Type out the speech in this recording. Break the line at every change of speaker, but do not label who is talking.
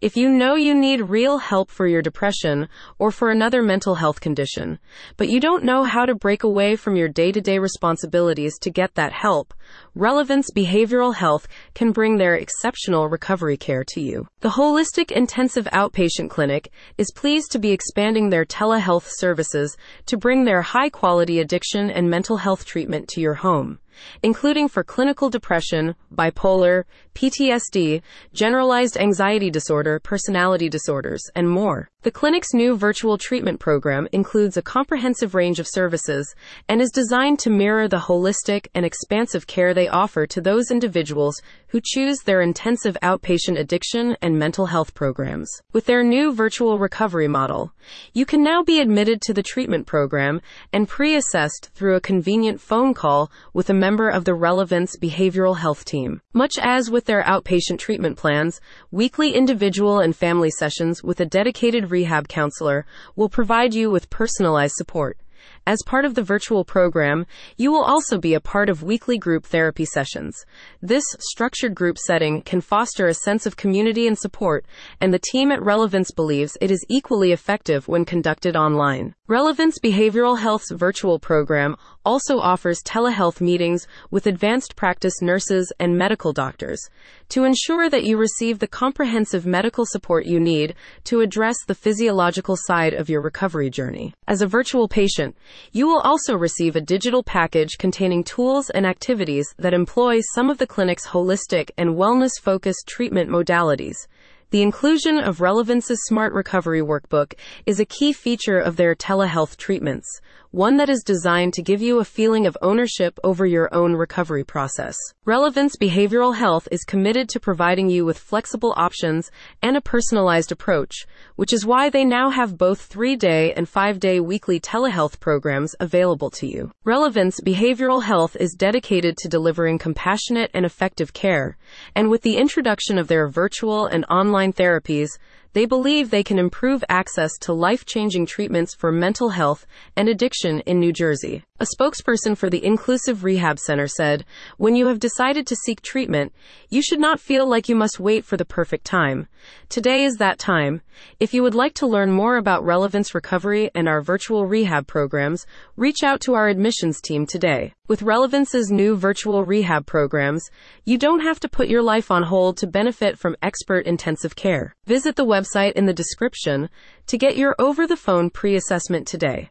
If you know you need real help for your depression or for another mental health condition, but you don't know how to break away from your day to day responsibilities to get that help, Relevance Behavioral Health can bring their exceptional recovery care to you. The Holistic Intensive Outpatient Clinic is pleased to be expanding their telehealth services to bring their high quality addiction and mental health treatment to your home including for clinical depression, bipolar, PTSD, generalized anxiety disorder, personality disorders, and more. The clinic's new virtual treatment program includes a comprehensive range of services and is designed to mirror the holistic and expansive care they offer to those individuals who choose their intensive outpatient addiction and mental health programs. With their new virtual recovery model, you can now be admitted to the treatment program and pre-assessed through a convenient phone call with a member of the Relevance Behavioral Health Team. Much as with their outpatient treatment plans, weekly individual and family sessions with a dedicated rehab counselor will provide you with personalized support. As part of the virtual program, you will also be a part of weekly group therapy sessions. This structured group setting can foster a sense of community and support, and the team at Relevance believes it is equally effective when conducted online. Relevance Behavioral Health's virtual program also offers telehealth meetings with advanced practice nurses and medical doctors to ensure that you receive the comprehensive medical support you need to address the physiological side of your recovery journey. As a virtual patient, you will also receive a digital package containing tools and activities that employ some of the clinic's holistic and wellness focused treatment modalities. The inclusion of Relevance's Smart Recovery Workbook is a key feature of their telehealth treatments one that is designed to give you a feeling of ownership over your own recovery process. Relevance Behavioral Health is committed to providing you with flexible options and a personalized approach, which is why they now have both three day and five day weekly telehealth programs available to you. Relevance Behavioral Health is dedicated to delivering compassionate and effective care, and with the introduction of their virtual and online therapies, they believe they can improve access to life changing treatments for mental health and addiction in New Jersey. A spokesperson for the Inclusive Rehab Center said, When you have decided to seek treatment, you should not feel like you must wait for the perfect time. Today is that time. If you would like to learn more about Relevance Recovery and our virtual rehab programs, reach out to our admissions team today. With Relevance's new virtual rehab programs, you don't have to put your life on hold to benefit from expert intensive care. Visit the website in the description to get your over the phone pre assessment today.